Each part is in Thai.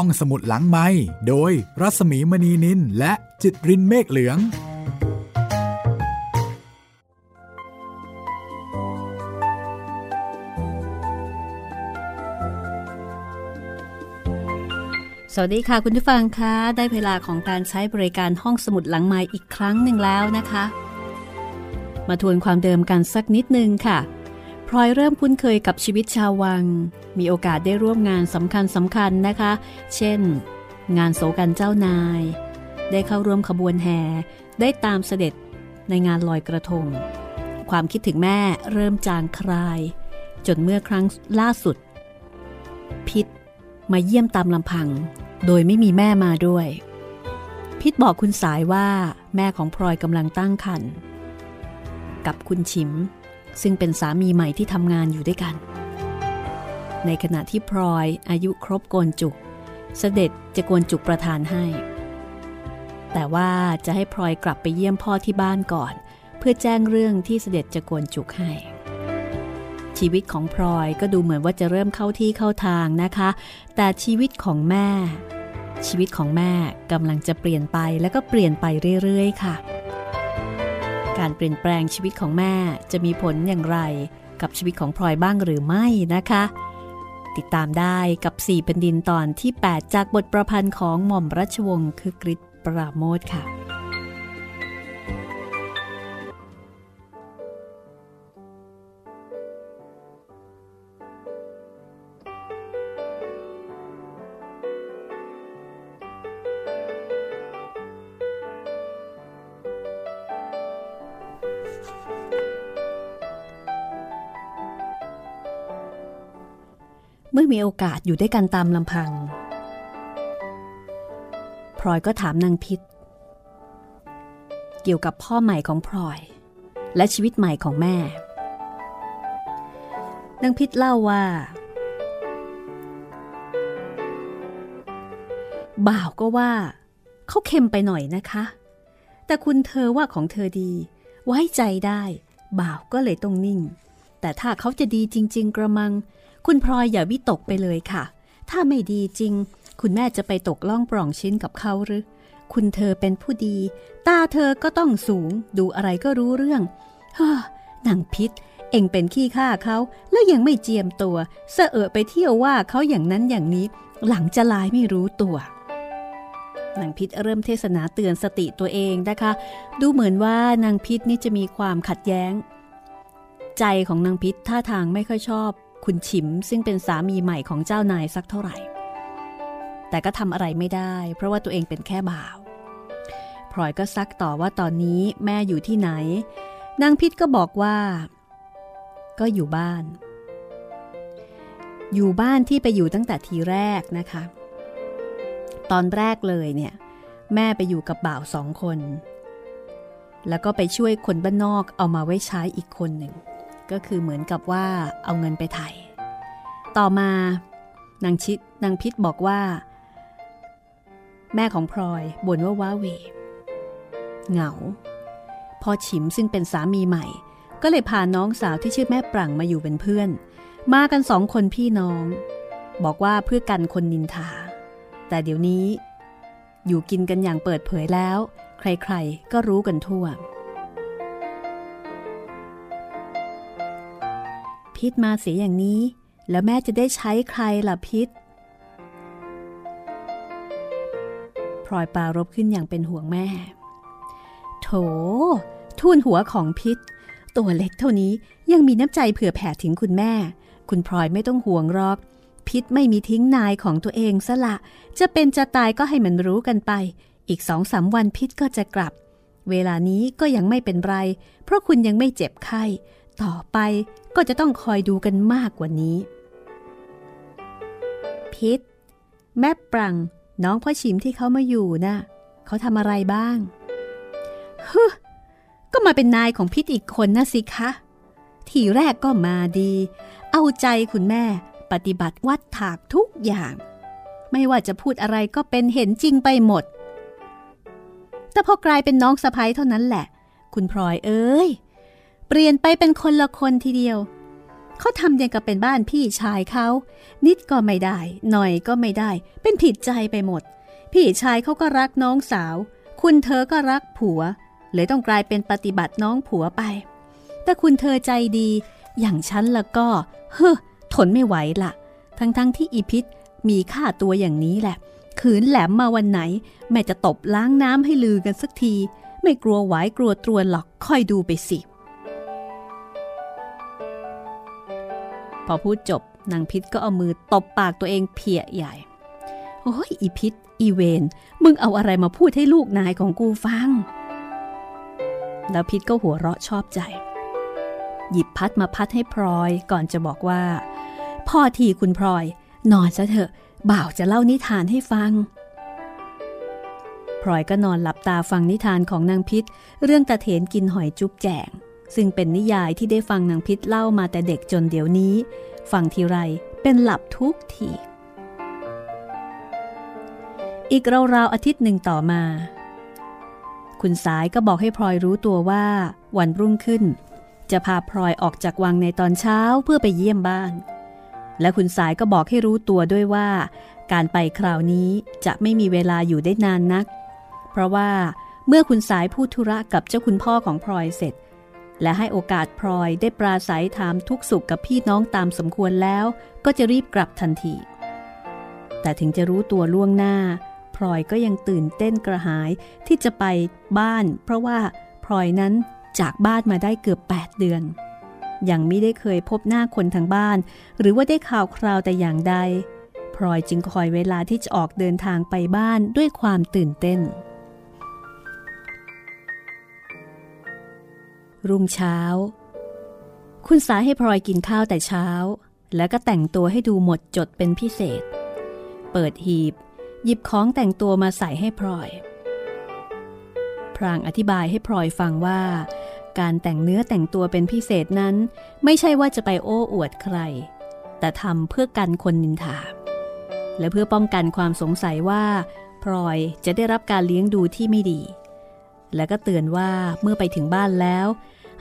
ห้องสมุดหลังไม้โดยรัสมีมณีนินและจิตรินเมฆเหลือง สวัสดีค่ะคุณผู้ฟังคะได้เวลาของการใช้บริการห้องสมุดหลังไม้อีกครั้งหนึ่งแล้วนะคะ มาทวนความเดิมกันสักนิดนึงค่ะ พลอยเริ่มคุ้นเคยกับชีวิตชาววัง มีโอกาสได้ร่วมงานสำคัญสำคัญนะคะ เช่น งานโศกันเจ้านาย ได้เข้าร่วมขบวนแห่ ได้ตามเสด็จในงานลอยกระทง ความคิดถึงแม่เริ่มจางคลาย จนเมื่อครั้งล่าสุด พิษมาเยี่ยมตามลำพัง โดยไม่มีแม่มาด้วย พิษบอกคุณสายว่าแม่ของพลอยกำลังตั้งครรภ์กับคุณชิม ซึ่งเป็นสามีใหม่ที่ทำงานอยู่ด้วยกัน ในขณะที่พลอยอายุครบโกนจุก เสด็จจะโกนจุกประทานให้ แต่ว่าจะให้พลอยกลับไปเยี่ยมพ่อที่บ้านก่อน เพื่อแจ้งเรื่องที่เสด็จจะโกนจุกให้ ชีวิตของพลอยก็ดูเหมือนว่าจะเริ่มเข้าที่เข้าทางนะคะ แต่ชีวิตของแม่ ชีวิตของแม่กำลังจะเปลี่ยนไปแล้วก็เปลี่ยนไปเรื่อยๆ ค่ะ การเปลี่ยนแปลงชีวิตของแม่จะมีผลอย่างไรกับชีวิตของพลอยบ้างหรือไม่นะคะ ติดตามได้กับ4แผ่นดินตอนที่ 8 จากบทประพันธ์ของหม่อมราชวงศ์คือกริชปราโมทค่ะ มีโอกาสอยู่ด้วยกันตามลำพัง พลอยก็ถามนางพิษ เกี่ยวกับพ่อใหม่ของพลอย และชีวิตใหม่ของแม่ นางพิษเล่าว่า บ่าวก็ว่า เขาเค็มไปหน่อยนะคะ แต่คุณเธอว่าของเธอดี ไว้ใจได้ บ่าวก็เลยต้องนิ่ง แต่ถ้าเขาจะดีจริง ๆ กระมัง คุณพลอยอย่าวิตกไปเลยค่ะ ถ้าไม่ดีจริง คุณแม่จะไปตกล่องปล่องชิ้นกับเขาหรือ คุณเธอเป็นผู้ดี ตาเธอก็ต้องสูง ดูอะไรก็รู้เรื่องฮ่านางพิษ เองเป็นขี้ข้าเขาแล้วยังไม่เจียมตัวเสอะไปเที่ยวว่าเขาอย่างนั้นอย่างนี้ หลังจะลายไม่รู้ตัวนางพิษเริ่มเทศนาเตือนสติตัวเองนะคะ ดูเหมือนว่านางพิษนี่จะมีความขัดแย้ง ใจของนางพิษท่าทางไม่ค่อยชอบ คุณฉิมซึ่งเป็นสามีใหม่ของเจ้านายสักเท่าไหร่ แต่ก็ทำอะไรไม่ได้ เพราะว่าตัวเองเป็นแค่บ่าวพลอยก็ซักต่อว่าตอนนี้แม่อยู่ที่ไหน นางพิษก็บอกว่า ก็อยู่บ้าน อยู่บ้านที่ไปอยู่ตั้งแต่ทีแรกนะคะ ตอนแรกเลยเนี่ย แม่ไปอยู่กับบ่าวสองคน แล้วก็ไปช่วยคนบ้านนอกเอามาไว้ใช้อีกคนหนึ่ง ก็คือเหมือนกับว่าเอาเงินไปไถ่ต่อมานางชิดนางพิษบอกว่า แม่ของพลอยบ่นว่าว้าเวเหงาพอฉิมซึ่งเป็นสามีใหม่ ก็เลยพาน้องสาวที่ชื่อแม่ปรังมาอยู่เป็นเพื่อน มากันสองคนพี่น้อง บอกว่าเพื่อกันคนนินทา แต่เดี๋ยวนี้ อยู่กินกันอย่างเปิดเผยแล้ว ใครๆก็รู้กันทั่ว พิษมาเสียอย่างนี้ แล้วแม่จะได้ใช้ใครล่ะพิษพลอยปารบขึ้นอย่างเป็นห่วงแม่ โถทุ่นหัวของพิษ ตัวเล็กเท่านี้ยังมีน้ำใจเผื่อแผ่ถึงคุณแม่ คุณพลอยไม่ต้องห่วงหรอก พิษไม่มีทิ้งนายของตัวเองซะละ จะเป็นจะตายก็ให้มันรู้กันไป อีกสองสาวันพิษก็จะกลับ เวลานี้ก็ยังไม่เป็นไร เพราะคุณยังไม่เจ็บไข้ ต่อไปก็จะต้องคอยดูกันมากกว่านี้ พิษ แม่ปรังน้องพ่อชิมที่เขามาอยู่นะ่ะเขาทำอะไรบ้างฮึก็มาเป็นนายของพิษอีกคนนะสิคะ ทีแรกก็มาดี เอาใจคุณแม่ปฏิบัติวัดถากทุกอย่าง ไม่ว่าจะพูดอะไรก็เป็นเห็นจริงไปหมด แต่พอกลายเป็นน้องสะพ้ยเท่านั้นแหละ คุณพลอยเอ้ย เปลี่ยนไปเป็นคนละคนทีเดียว เขาทำยังกับเป็นบ้านพี่ชายเขา นิดก็ไม่ได้ หน่อยก็ไม่ได้ เป็นผิดใจไปหมด พี่ชายเขาก็รักน้องสาว คุณเธอก็รักผัว เลยต้องกลายเป็นปฏิบัติน้องผัวไป แต่คุณเธอใจดี อย่างฉันล้วก็ เฮ้อ ทนไม่ไหวละทั้งๆทที่อีพิษมีค่าตัวอย่างนี้แหละ ขืนแหลมมาวันไหน แม่จะตบล้างน้ำให้ลือกันสักที ไม่กลัวไหวกลัวตรวนหรอก ค่อยดูไปสิ พอพูดจบนางพิษก็เอามือตบปากตัวเองเพียใหญ่ โอ้ยอีพิษอีเวนมึงเอาอะไรมาพูดให้ลูกนายของกูฟัง แล้วพิษก็หัวเราะชอบใจ หยิบพัดมาพัดให้พลอยก่อนจะบอกว่า พ่อทีคุณพลอย นอนซะเถอะ บ่าวจะเล่านิทานให้ฟังพลอยก็นอนหลับตาฟังนิทานของนางพิษ เรื่องตาเถนกินหอยจุ๊บแจง ซึ่งเป็นนิยายที่ได้ฟังนางพิษเล่ามาแต่เด็กจนเดี๋ยวนี้ ฟังทีไรเป็นหลับทุกที อีกราวๆอาทิตย์หนึ่งต่อมา คุณสายก็บอกให้พลอยรู้ตัวว่าวันรุ่งขึ้น จะพาพลอยออกจากวังในตอนเช้าเพื่อไปเยี่ยมบ้าน และคุณสายก็บอกให้รู้ตัวด้วยว่า การไปคราวนี้จะไม่มีเวลาอยู่ได้นานนัก เพราะว่าเมื่อคุณสายพูดธุระกับเจ้าคุณพ่อของพลอยเสร็จ และให้โอกาสพลอยได้ปราศัยถามทุกสุขกับพี่น้องตามสมควรแล้ว ก็จะรีบกลับทันที แต่ถึงจะรู้ตัวล่วงหน้าพลอยก็ยังตื่นเต้นกระหายที่จะไปบ้าน เพราะว่าพลอยนั้นจากบ้านมาได้เกือบ 8 เดือน ยังไม่ได้เคยพบหน้าคนทางบ้าน หรือว่าได้ข่าวคราวแต่อย่างใดพลอยจึงคอยเวลาที่จะออกเดินทางไปบ้านด้วยความตื่นเต้น รุ่งเช้า คุณสาให้พลอยกินข้าวแต่เช้า แล้วก็แต่งตัวให้ดูหมดจดเป็นพิเศษ เปิดหีบ หยิบของแต่งตัวมาใส่ให้พลอย พรางอธิบายให้พลอยฟังว่า การแต่งเนื้อแต่งตัวเป็นพิเศษนั้น ไม่ใช่ว่าจะไปโอ้อวดใคร แต่ทำเพื่อกันคนนินทาและเพื่อป้องกันความสงสัยว่าพลอยจะได้รับการเลี้ยงดูที่ไม่ดี และก็เตือนว่าเมื่อไปถึงบ้านแล้ว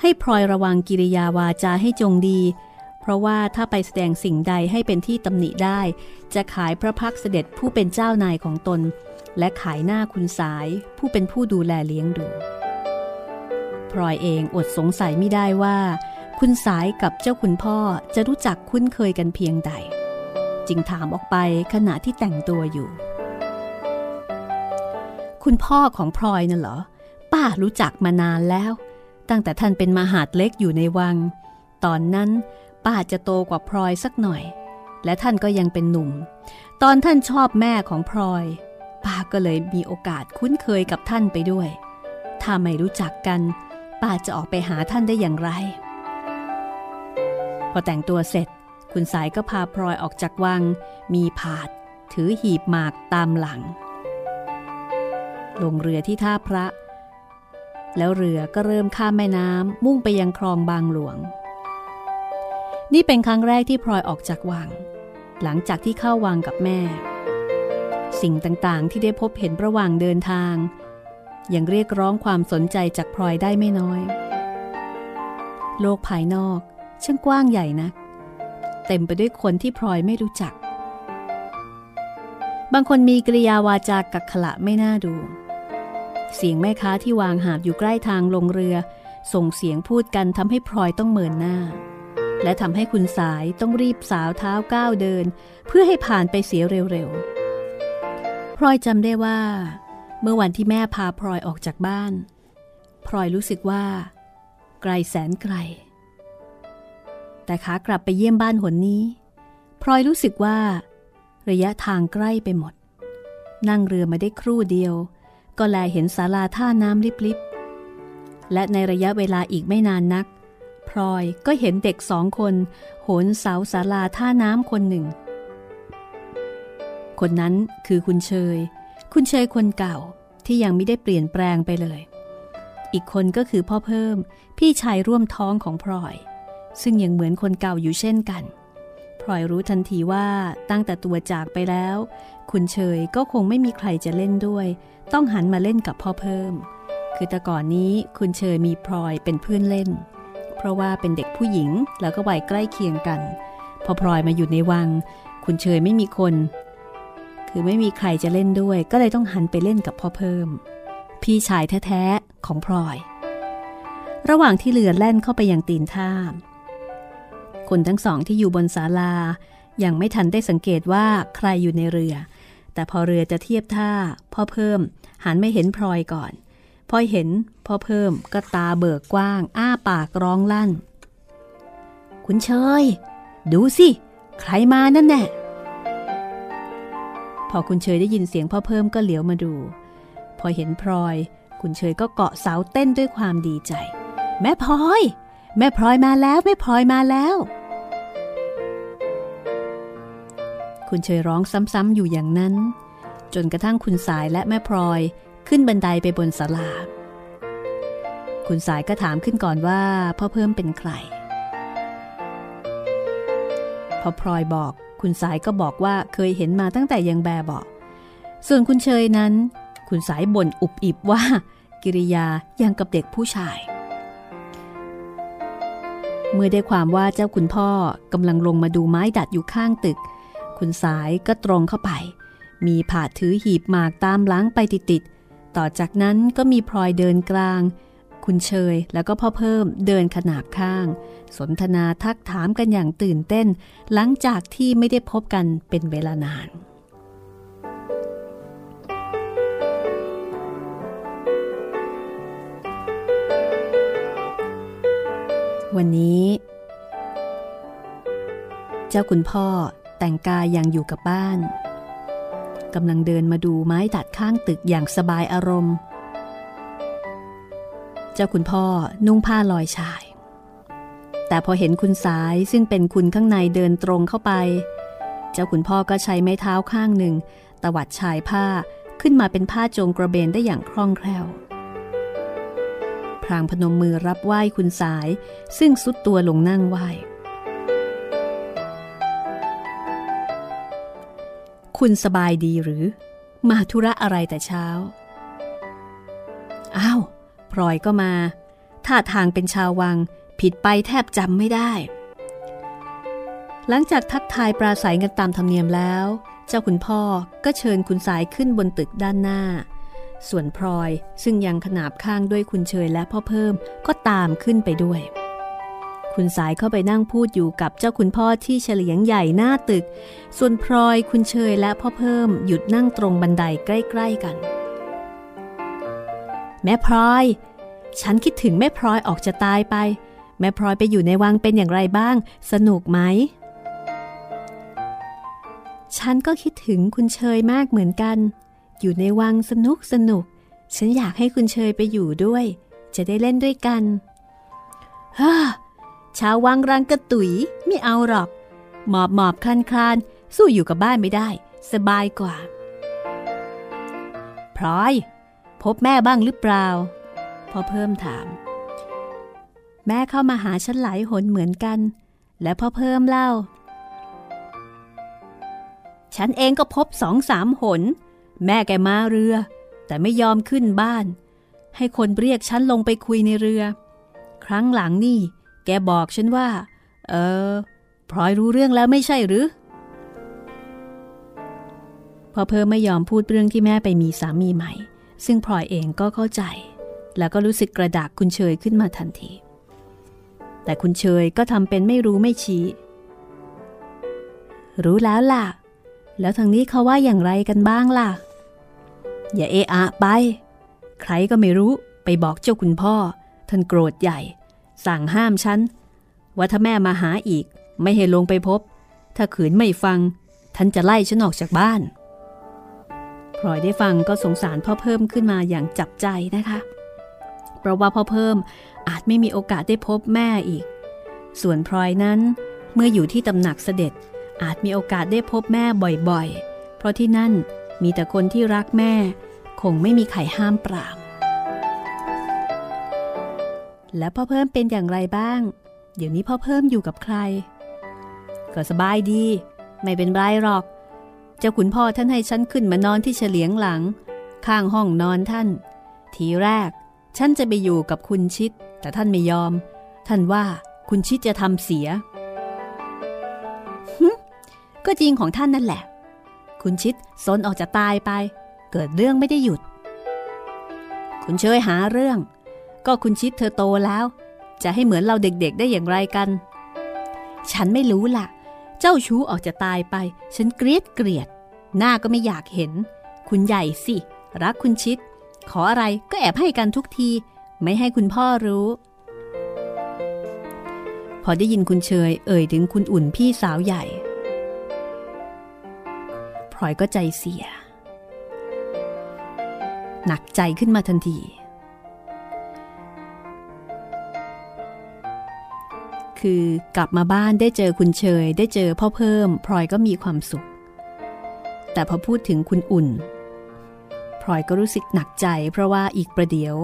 ให้พลอยระวังกิริยาวาจาให้จงดี เพราะว่าถ้าไปแสดงสิ่งใดให้เป็นที่ตำหนิได้ จะขายพระพักเสด็จผู้เป็นเจ้านายของตน และขายหน้าคุณสายผู้เป็นผู้ดูแลเลี้ยงดูพลอยเองอดสงสัยไม่ได้ว่า คุณสายกับเจ้าคุณพ่อจะรู้จักคุ้นเคยกันเพียงใด จึงถามออกไปขณะที่แต่งตัวอยู่ คุณพ่อของพลอยน่ะเหรอ ป้ารู้จักมานานแล้ว ตั้งแต่ท่านเป็นมหาดเล็กอยู่ในวัง ตอนนั้นป้าจะโตกว่าพลอยสักหน่อย และท่านก็ยังเป็นหนุ่ม ตอนท่านชอบแม่ของพลอย ป้าก็เลยมีโอกาสคุ้นเคยกับท่านไปด้วย ถ้าไม่รู้จักกัน ป้าจะออกไปหาท่านได้อย่างไร พอแต่งตัวเสร็จ คุณสายก็พาพลอยออกจากวัง มีผาด ถือหีบหมากตามหลัง ลงเรือที่ท่าพระ แล้วเรือก็เริ่มข้ามแม่น้ำมุ่งไปยังคลองบางหลวง นี่เป็นครั้งแรกที่พลอยออกจากวัง หลังจากที่เข้าวังกับแม่ สิ่งต่างๆที่ได้พบเห็นระหว่างเดินทาง ยังเรียกร้องความสนใจจากพลอยได้ไม่น้อย โลกภายนอกช่างกว้างใหญ่นะ เต็มไปด้วยคนที่พลอยไม่รู้จัก บางคนมีกริยาวาจากักขละไม่น่าดู เสียงแม่ค้าที่วางหาบอยู่ใกล้ทางลงเรือ ส่งเสียงพูดกันทำให้พลอยต้องเมินหน้า และทำให้คุณสายต้องรีบสาวเท้าก้าวเดิน เพื่อให้ผ่านไปเสียเร็วๆพลอยจำได้ว่า เมื่อวันที่แม่พาพลอยออกจากบ้านพลอยรู้สึกว่า ไกลแสนไกล แต่ขากลับไปเยี่ยมบ้านหนนี้พลอยรู้สึกว่า ระยะทางใกล้ไปหมด นั่งเรือมาได้ครู่เดียว ก็แลเห็นศาลาท่าน้ำลิบๆ และในระยะเวลาอีกไม่นานนัก พลอยก็เห็นเด็กสองคน โหนเสาศาลาท่าน้ำคนหนึ่ง คนนั้นคือคุณเชย คุณเชยคนเก่าที่ยังไม่ได้เปลี่ยนแปลงไปเลย อีกคนก็คือพ่อเพิ่มพี่ชายร่วมท้องของพลอย ซึ่งยังเหมือนคนเก่าอยู่เช่นกัน พลอยรู้ทันทีว่าตั้งแต่ตัวจากไปแล้ว คุณเชยก็คงไม่มีใครจะเล่นด้วย ต้องหันมาเล่นกับพ่อเพิ่ม คือแต่ก่อนนี้คุณเชยมีพลอยเป็นเพื่อนเล่น เพราะว่าเป็นเด็กผู้หญิงแล้วก็วัยใกล้เคียงกัน พอพลอยมาอยู่ในวัง คุณเชยไม่มีคน คือไม่มีใครจะเล่นด้วย ก็เลยต้องหันไปเล่นกับพ่อเพิ่ม พี่ชายแท้ๆของพลอย ระหว่างที่เรือแล่นเข้าไปยังตีนท่า คนทั้งสองที่อยู่บนศาลา ยังไม่ทันได้สังเกตว่าใครอยู่ในเรือ แต่พอเรือจะเทียบท่า พ่อเพิ่มหันไม่เห็นพลอยก่อน พอเห็นพ่อเพิ่มก็ตาเบิกกว้าง อ้าปากร้องลั่น คุณเชย ดูสิ ใครมานั่นแน่พอคุณเชยได้ยินเสียงพ่อเพิ่มก็เหลียวมาดู พอเห็นพลอย คุณเชยก็เกาะเสาเต้นด้วยความดีใจ แม่พลอย แม่พลอยมาแล้วแม่พลอยมาแล้ว คุณเชยร้องซ้ำๆอยู่อย่างนั้น จนกระทั่งคุณสายและแม่พลอยขึ้นบันไดไปบนศาลา คุณสายก็ถามขึ้นก่อนว่าพ่อเพิ่มเป็นใคร พอพลอยบอก คุณสายก็บอกว่าเคยเห็นมาตั้งแต่ยังแบบบอกส่วนคุณเชยนั้น คุณสายบ่นอุบอิบว่า กิริยายังกับเด็กผู้ชาย เมื่อได้ความว่าเจ้าคุณพ่อกำลังลงมาดูไม้ดัดอยู่ข้างตึก คุณสายก็ตรงเข้าไป มีผาดถือหีบหมากตามล้างไปติดต่อจากนั้นก็มีพลอยเดินกลาง คุณเชยแล้วก็พ่อเพิ่มเดินขนาบข้าง สนทนาทักถามกันอย่างตื่นเต้น หลังจากที่ไม่ได้พบกันเป็นเวลานาน วันนี้ เจ้าคุณพ่อแต่งกายอย่างอยู่กับบ้านกำลังเดินมาดูไม้ตัดข้างตึกอย่างสบายอารมณ์ เจ้าคุณพ่อนุ่งผ้าลอยชาย แต่พอเห็นคุณสายซึ่งเป็นคุณข้างในเดินตรงเข้าไป เจ้าคุณพ่อก็ใช้ไม้เท้าข้างหนึ่ง ตวัดชายผ้าขึ้นมาเป็นผ้าโจงกระเบนได้อย่างคล่องแคล่ว พรางพนมมือรับไหว้คุณสาย ซึ่งสุดตัวลงนั่งไหว้ คุณสบายดีหรือ มาธุระอะไรแต่เช้า อ้าวพลอยก็มา ท่าทางเป็นชาววัง ผิดไปแทบจำไม่ได้ หลังจากทักทายปราศัยกันตามธรรมเนียมแล้ว เจ้าคุณพ่อก็เชิญคุณสายขึ้นบนตึกด้านหน้า ส่วนพลอยซึ่งยังขนาบข้างด้วยคุณเชยและพ่อเพิ่มก็ตามขึ้นไปด้วย คุณสายเข้าไปนั่งพูดอยู่กับเจ้าคุณพ่อที่เฉลียงใหญ่หน้าตึก ส่วนพลอยคุณเชยและพ่อเพิ่มหยุดนั่งตรงบันไดใกล้ๆกัน แม่พลอย ฉันคิดถึงแม่พลอยออกจะตายไป แม่พลอยไปอยู่ในวังเป็นอย่างไรบ้าง สนุกไหมฉันก็คิดถึงคุณเชยมากเหมือนกัน อยู่ในวังสนุกสนุก ฉันอยากให้คุณเชยไปอยู่ด้วย จะได้เล่นด้วยกันฮ่าชาววังรังกระตุยไม่เอาหรอก หมอบหมอบคลานคลานสู้อยู่กับบ้านไม่ได้ สบายกว่าพลอย พบแม่บ้างหรือเปล่า พอเพิ่มถาม แม่เข้ามาหาฉันหลายหนเหมือนกัน และพ่อเพิ่มเล่า ฉันเองก็พบสองสามหน แม่แกมาเรือ แต่ไม่ยอมขึ้นบ้าน ให้คนเรียกฉันลงไปคุยในเรือ ครั้งหลังนี่ แกบอกฉันว่า เออพลอยรู้เรื่องแล้วไม่ใช่หรือ พอเพิ่มไม่ยอมพูดเรื่องที่แม่ไปมีสามีใหม่ ซึ่งพลอยเองก็เข้าใจ แล้วก็รู้สึกกระดากคุณเชยขึ้นมาทันที แต่คุณเชยก็ทำเป็นไม่รู้ไม่ชี้ รู้แล้วล่ะ แล้วทางนี้เขาว่าอย่างไรกันบ้างล่ะ อย่าเอะอะไป ใครก็ไม่รู้ไปบอกเจ้าคุณพ่อ ท่านโกรธใหญ่ สั่งห้ามฉัน ว่าถ้าแม่มาหาอีก ไม่ให้ลงไปพบ ถ้าขืนไม่ฟัง ท่านจะไล่ฉันออกจากบ้านพลอยได้ฟังก็สงสารพ่อเพิ่มขึ้นมาอย่างจับใจนะคะ เพราะว่าพ่อเพิ่มอาจไม่มีโอกาสได้พบแม่อีก ส่วนพลอยนั้นเมื่ออยู่ที่ตำหนักเสด็จอาจมีโอกาสได้พบแม่บ่อยๆ เพราะที่นั่น มีแต่คนที่รักแม่ คงไม่มีใครห้ามปราม แล้วพ่อเพิ่มเป็นอย่างไรบ้าง เดี๋ยวนี้พ่อเพิ่มอยู่กับใคร ก็สบายดี ไม่เป็นไรหรอก เจ้าขุนพ่อท่านให้ฉันขึ้นมานอนที่เฉลียงหลัง ข้างห้องนอนท่าน ทีแรก ฉันจะไปอยู่กับคุณชิด แต่ท่านไม่ยอม ท่านว่าคุณชิดจะทำเสียก็จริงของท่านนั่นแหละ คุณชิดซนออกจะตายไป เกิดเรื่องไม่ได้หยุด คุณเชยหาเรื่อง ก็คุณชิดเธอโตแล้ว จะให้เหมือนเราเด็กๆได้อย่างไรกัน ฉันไม่รู้ล่ะ เจ้าชู้ออกจะตายไป ฉันเกลียดเกลียด หน้าก็ไม่อยากเห็น คุณใหญ่สิ รักคุณชิด ขออะไรก็แอบให้กันทุกที ไม่ให้คุณพ่อรู้พอได้ยินคุณเชยเอ่ยถึงคุณอุ่นพี่สาวใหญ่ พลอยก็ใจเสีย หนักใจขึ้นมาทันที คือกลับมาบ้านได้เจอคุณเชย ได้เจอพ่อเพิ่ม พลอยก็มีความสุข แต่พอพูดถึงคุณอุ่น พลอยก็รู้สึกหนักใจ เพราะว่าอีกประเดี๋ยว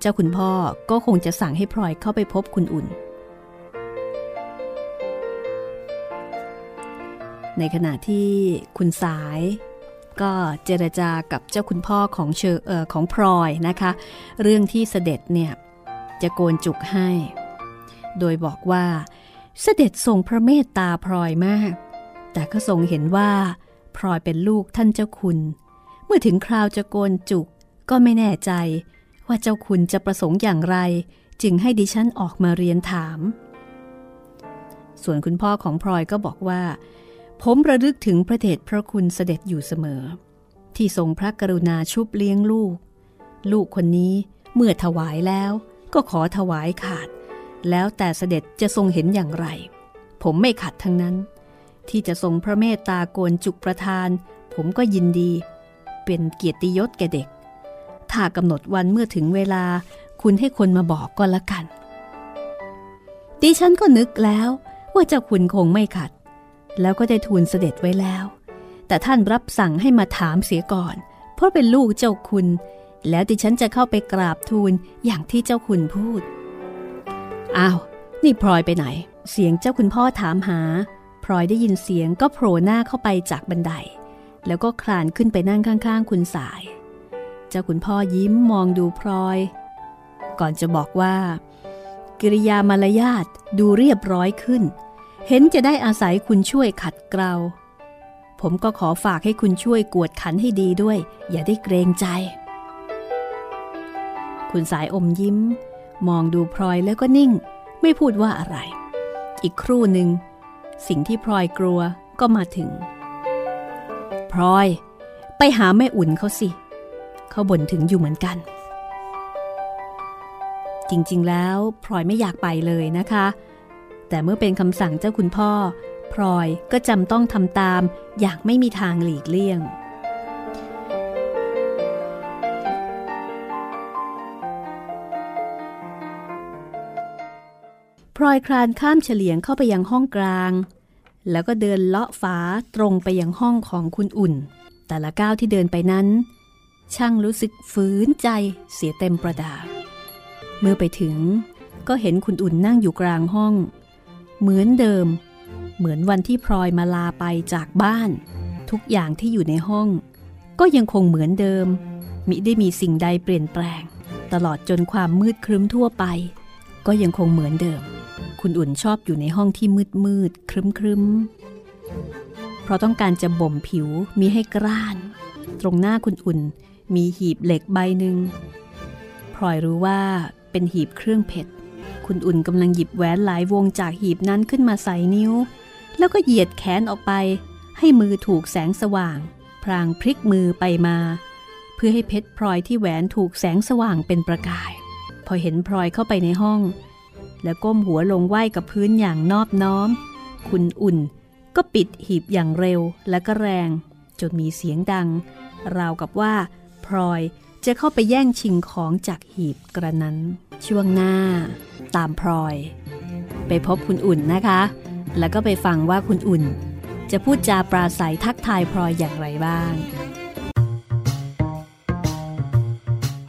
เจ้าคุณพ่อก็คงจะสั่งให้พลอยเข้าไปพบคุณอุ่น ในขณะที่คุณสาย ก็เจรจากับเจ้าคุณพ่อของเชอเออของพลอยนะคะ เรื่องที่เสด็จเนี่ยจะโกนจุกให้ โดยบอกว่าเสด็จทรงพระเมตตาพลอยมาก แต่ก็ทรงเห็นว่าพลอยเป็นลูกท่านเจ้าคุณ เมื่อถึงคราวจะโกนจุกก็ไม่แน่ใจ ว่าเจ้าคุณจะประสงค์อย่างไร จึงให้ดิฉันออกมาเรียนถาม ส่วนคุณพ่อของพลอยก็บอกว่า ผมระลึกถึงพระเดชพระคุณเสด็จอยู่เสมอ ที่ทรงพระกรุณาชุบเลี้ยงลูก ลูกคนนี้เมื่อถวายแล้วก็ขอถวายขาด แล้วแต่เสด็จจะทรงเห็นอย่างไร ผมไม่ขัดทั้งนั้น ที่จะทรงพระเมตตาโกนจุกประทาน ผมก็ยินดี เป็นเกียรติยศแก่เด็ก ถ้ากำหนดวันเมื่อถึงเวลาคุณให้คนมาบอกก็แล้วกัน ดิฉันก็นึกแล้วว่าเจ้าคุณคงไม่ขัด แล้วก็ได้ทูลเสด็จไว้แล้ว แต่ท่านรับสั่งให้มาถามเสียก่อน เพราะเป็นลูกเจ้าคุณ แล้วดิฉันจะเข้าไปกราบทูลอย่างที่เจ้าคุณพูด อ้าว นี่พลอยไปไหน เสียงเจ้าคุณพ่อถามหา พลอยได้ยินเสียงก็โผล่หน้าเข้าไปจากบันได แล้วก็คลานขึ้นไปนั่งข้างๆ คุณสาย เจ้าคุณพ่อยิ้มมองดูพลอย ก่อนจะบอกว่า กิริยามารยาทดูเรียบร้อยขึ้น เห็นจะได้อาศัยคุณช่วยขัดเกลา ผมก็ขอฝากให้คุณช่วยกวดขันให้ดีด้วย อย่าได้เกรงใจ คุณสายอมยิ้ม มองดูพลอยแล้วก็นิ่ง ไม่พูดว่าอะไร อีกครู่หนึ่ง สิ่งที่พลอยกลัวก็มาถึง พลอย ไปหาแม่อุ่นเขาสิ เขาบ่นถึงอยู่เหมือนกัน จริงๆแล้วพลอยไม่อยากไปเลยนะคะ แต่เมื่อเป็นคำสั่งเจ้าคุณพ่อ พลอยก็จำต้องทำตามอย่างไม่มีทางหลีกเลี่ยง พลอยคลานข้ามเฉลียงเข้าไปยังห้องกลาง แล้วก็เดินเลาะฝาตรงไปยังห้องของคุณอุ่น แต่ละก้าวที่เดินไปนั้น ช่างรู้สึกฝืนใจเสียเต็มประดา เมื่อไปถึงก็เห็นคุณอุ่นนั่งอยู่กลางห้อง เหมือนเดิม เหมือนวันที่พลอยมาลาไปจากบ้าน ทุกอย่างที่อยู่ในห้อง ก็ยังคงเหมือนเดิม มิได้มีสิ่งใดเปลี่ยนแปลง ตลอดจนความมืดครึ้มทั่วไป ก็ยังคงเหมือนเดิม คุณอุ่นชอบอยู่ในห้องที่มืดมืดครึ้มครึ้มเพราะต้องการจะบ่มผิวมีให้กร้าน ตรงหน้าคุณอุ่นมีหีบเหล็กใบหนึ่งพลอยรู้ว่าเป็นหีบเครื่องเพชร คุณอุ่นกำลังหยิบแหวนหลายวงจากหีบนั้นขึ้นมาใส่นิ้ว แล้วก็เหยียดแขนออกไป ให้มือถูกแสงสว่าง พรางพลิกมือไปมา เพื่อให้เพชรพลอยที่แหวนถูกแสงสว่างเป็นประกาย พอเห็นพลอยเข้าไปในห้อง แล้วก้มหัวลงไหว้กับพื้นอย่างนอบน้อม คุณอุ่นก็ปิดหีบอย่างเร็วและก็แรง จนมีเสียงดัง ราวกับว่า พลอยจะเข้าไปแย่งชิงของจากหีบกระนั้น ช่วงหน้า ตามพลอย ไปพบคุณอุ่นนะคะ แล้วก็ไปฟังว่าคุณอุ่น จะพูดจาปราศัยทักทายพลอยอย่างไรบ้าง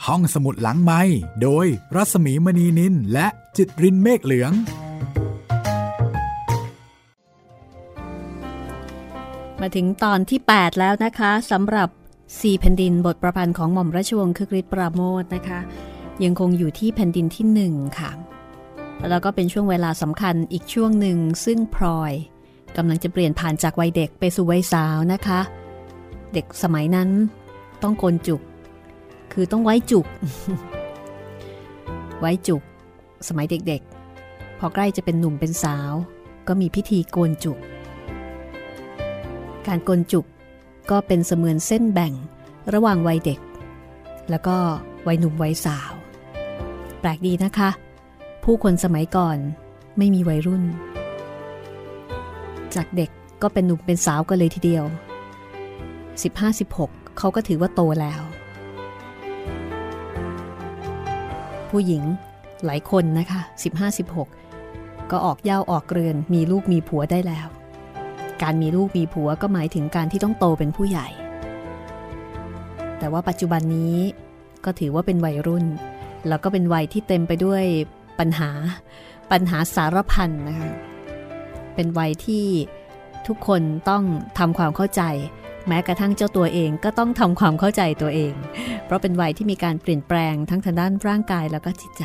ห้องสมุดหลังไม้โดยรัสมีมณีนินและจิตรินเมฆเหลือง มาถึงตอนที่ 8 แล้วนะคะสำหรับสี่แผ่นดินบทประพันธ์ของหม่อมราชวงศ์คึกฤทธิ์ปราโมทนะคะ ยังคงอยู่ที่แผ่นดินที่หนึ่งค่ะ แล้วก็เป็นช่วงเวลาสำคัญอีกช่วงหนึ่งซึ่งพลอยกำลังจะเปลี่ยนผ่านจากวัยเด็กไปสู่วัยสาวนะคะ เด็กสมัยนั้นต้องโกนจุก คือต้องไว้จุก ไว้จุก สมัยเด็กๆ พอใกล้จะเป็นหนุ่มเป็นสาว ก็มีพิธีโกนจุก การโกนจุกก็เป็นเสมือนเส้นแบ่งระหว่างวัยเด็ก แล้วก็วัยหนุ่มวัยสาว ลกดีนะคะ ผู้คนสมัยก่อนไม่มีวัยรุ่น จากเด็กก็เป็นหนุ่มเป็นสาวกันเลยทีเดียว 15-16 เขาก็ถือว่าโตแล้ว ผู้หญิงหลายคนนะคะ 15-16 ก็ออกเย่าออกเรือนมีลูกมีผัวได้แล้ว การมีลูกมีผัวก็หมายถึงการที่ต้องโตเป็นผู้ใหญ่ แต่ว่าปัจจุบันนี้ก็ถือว่าเป็นวัยรุ่น แล้วก็เป็นวัยที่เต็มไปด้วยปัญหาปัญหาสารพันนะคะเป็นวัยที่ทุกคนต้องทำความเข้าใจ แม้กระทั่งเจ้าตัวเองก็ต้องทำความเข้าใจตัวเอง เพราะเป็นวัยที่มีการเปลี่ยนแปลงทั้งทางด้านร่างกายแล้วก็จิตใจ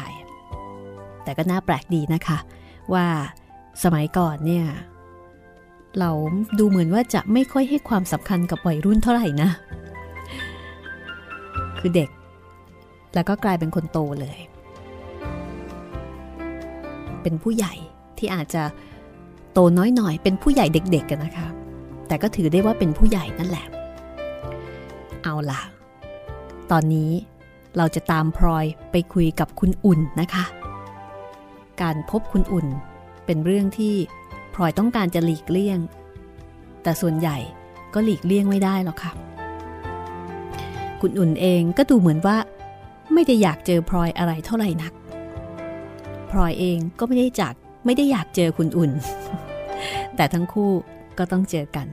แต่ก็น่าแปลกดีนะคะ ว่าสมัยก่อนเนี่ยเราดูเหมือนว่าจะไม่ค่อยให้ความสำคัญกับวัยรุ่นเท่าไหร่นะ คือเด็ก แล้วก็กลายเป็นคนโตเลย เป็นผู้ใหญ่ที่อาจจะโตน้อยหน่อย เป็นผู้ใหญ่เด็ก ๆกันนะคะ แต่ก็ถือได้ว่าเป็นผู้ใหญ่นั่นแหละ เอาล่ะ ตอนนี้เราจะตามพลอยไปคุยกับคุณอุ่นนะคะ การพบคุณอุ่นเป็นเรื่องที่พลอยต้องการจะหลีกเลี่ยง แต่ส่วนใหญ่ก็หลีกเลี่ยงไม่ได้หรอกค่ะ คุณอุ่นเองก็ดูเหมือนว่า ไม่ได้อยากเจอพลอยอะไรเท่าไหร่นักพลอยเองก็ไม่ได้จากไม่ได้อยากเจอคุณอุ่น แต่ทั้งคู่ก็ต้องเจอกัน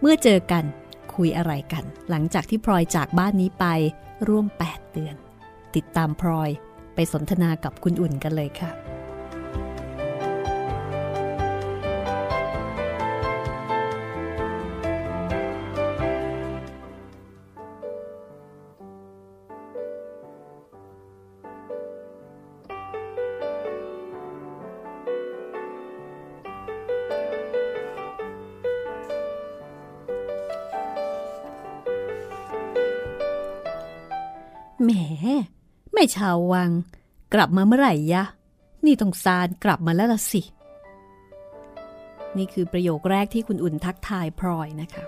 เมื่อเจอกันคุยอะไรกัน หลังจากที่พลอยจากบ้านนี้ไปร่วม 8 เดือน ติดตามพลอยไปสนทนากับคุณอุ่นกันเลยค่ะ ชาววัง กลับมาเมื่อไหร่ยะ นี่ต้องซานกลับมาแล้วละสิ นี่คือประโยคแรกที่คุณอุ่นทักทายพลอยนะคะ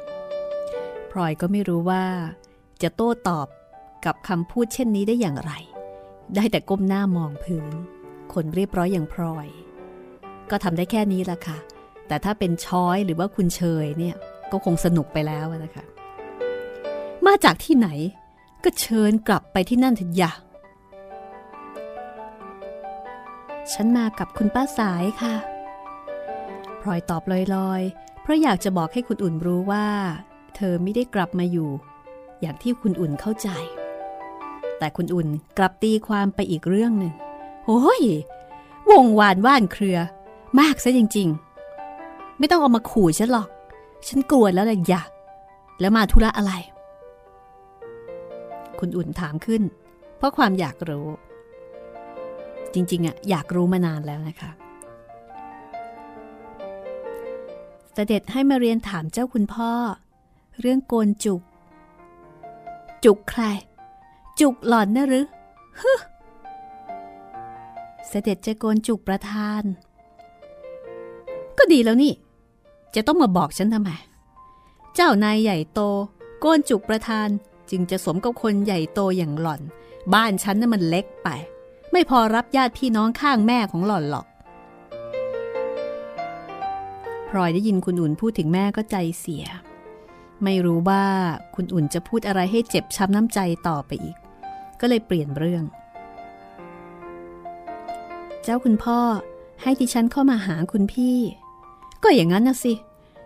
พลอยก็ไม่รู้ว่า จะโต้ตอบกับคำพูดเช่นนี้ได้อย่างไร ได้แต่ก้มหน้ามองพื้น คนเรียบร้อยอย่างพลอย ก็ทำได้แค่นี้ละค่ะ แต่ถ้าเป็นช้อยหรือว่าคุณเชยเนี่ยก็คงสนุกไปแล้วนะคะ มาจากที่ไหนก็เชิญกลับไปที่นั่นเถอะยะ ฉันมากับคุณป้าสายค่ะพลอยตอบลอยๆ เพราะอยากจะบอกให้คุณอุ่นรู้ว่า เธอไม่ได้กลับมาอยู่ อย่างที่คุณอุ่นเข้าใจ แต่คุณอุ่นกลับตีความไปอีกเรื่องหนึ่งโอ้ยวงวานว่านเครือ มากซะจริง ๆ ไม่ต้องเอามาขู่ฉันหรอก ฉันกลัวแล้วแหละอยะแล้วมาธุระอะไร คุณอุ่นถามขึ้น เพราะความอยากรู้ จริงๆอะอยากรู้มานานแล้วนะคะเสด็จให้มาเรียนถามเจ้าคุณพ่อ เรื่องโกนจุก จุกใคร จุกหล่อนนะหรือฮึเสด็จจะโกนจุกประธาน ก็ดีแล้วนี่ จะต้องมาบอกฉันทำไม เจ้านายใหญ่โต โกนจุกประธานจึงจะสมกับคนใหญ่โตอย่างหล่อน บ้านฉันน่ะมันเล็กไป ไม่พอรับญาติพี่น้องข้างแม่ของหล่อนหรอกพลอยได้ยินคุณอุ่นพูดถึงแม่ก็ใจเสีย ไม่รู้ว่าคุณอุ่นจะพูดอะไรให้เจ็บช้ำน้ำใจต่อไปอีก ก็เลยเปลี่ยนเรื่อง เจ้าคุณพ่อให้ดิฉันเข้ามาหาคุณพี่ ก็อย่างนั้นนะสิ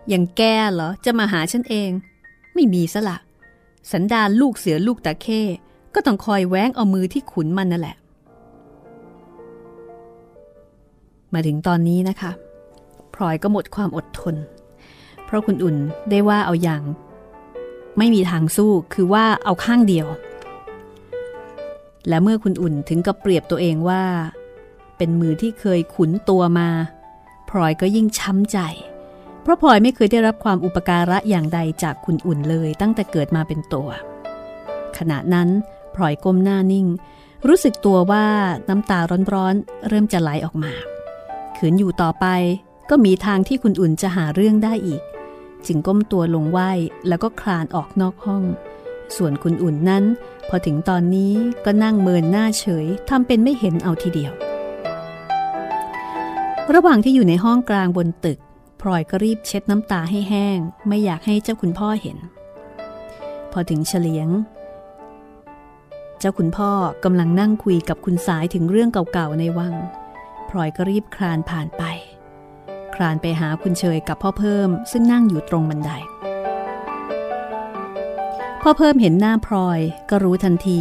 อย่างแกเหรอ จะมาหาฉันเอง ไม่มีซะละ สันดานลูกเสือลูกตะเข้ก็ต้องคอยแว้งเอามือที่ขุนมันนั่นแหละ มาถึงตอนนี้นะคะพลอยก็หมดความอดทน เพราะคุณอุ่นได้ว่าเอาอย่าง ไม่มีทางสู้คือว่าเอาข้างเดียว และเมื่อคุณอุ่นถึงกับเปรียบตัวเองว่า เป็นมือที่เคยขุนตัวมาพลอยก็ยิ่งช้ำใจ เพราะพลอยไม่เคยได้รับความอุปการะอย่างใดจากคุณอุ่นเลยตั้งแต่เกิดมาเป็นตัว ขณะนั้นพลอยก้มหน้านิ่ง รู้สึกตัวว่าน้ำตาร้อนๆเริ่มจะไหลออกมา ขืนอยู่ต่อไป ก็มีทางที่คุณอุ่นจะหาเรื่องได้อีก จึงก้มตัวลงไหวแล้วก็คลานออกนอกห้อง ส่วนคุณอุ่นนั้น พอถึงตอนนี้ก็นั่งเมินหน้าเฉยทำเป็นไม่เห็นเอาทีเดียว ระหว่างที่อยู่ในห้องกลางบนตึกพลอยก็รีบเช็ดน้ำตาให้แห้ง ไม่อยากให้เจ้าคุณพ่อเห็น พอถึงเฉลียง เจ้าคุณพ่อกำลังนั่งคุยกับคุณสายถึงเรื่องเก่าๆในวัง พลอยก็รีบคลานผ่านไป คลานไปหาคุณเชยกับพ่อเพิ่มซึ่งนั่งอยู่ตรงบันได พ่อเพิ่มเห็นหน้าพลอยก็รู้ทันที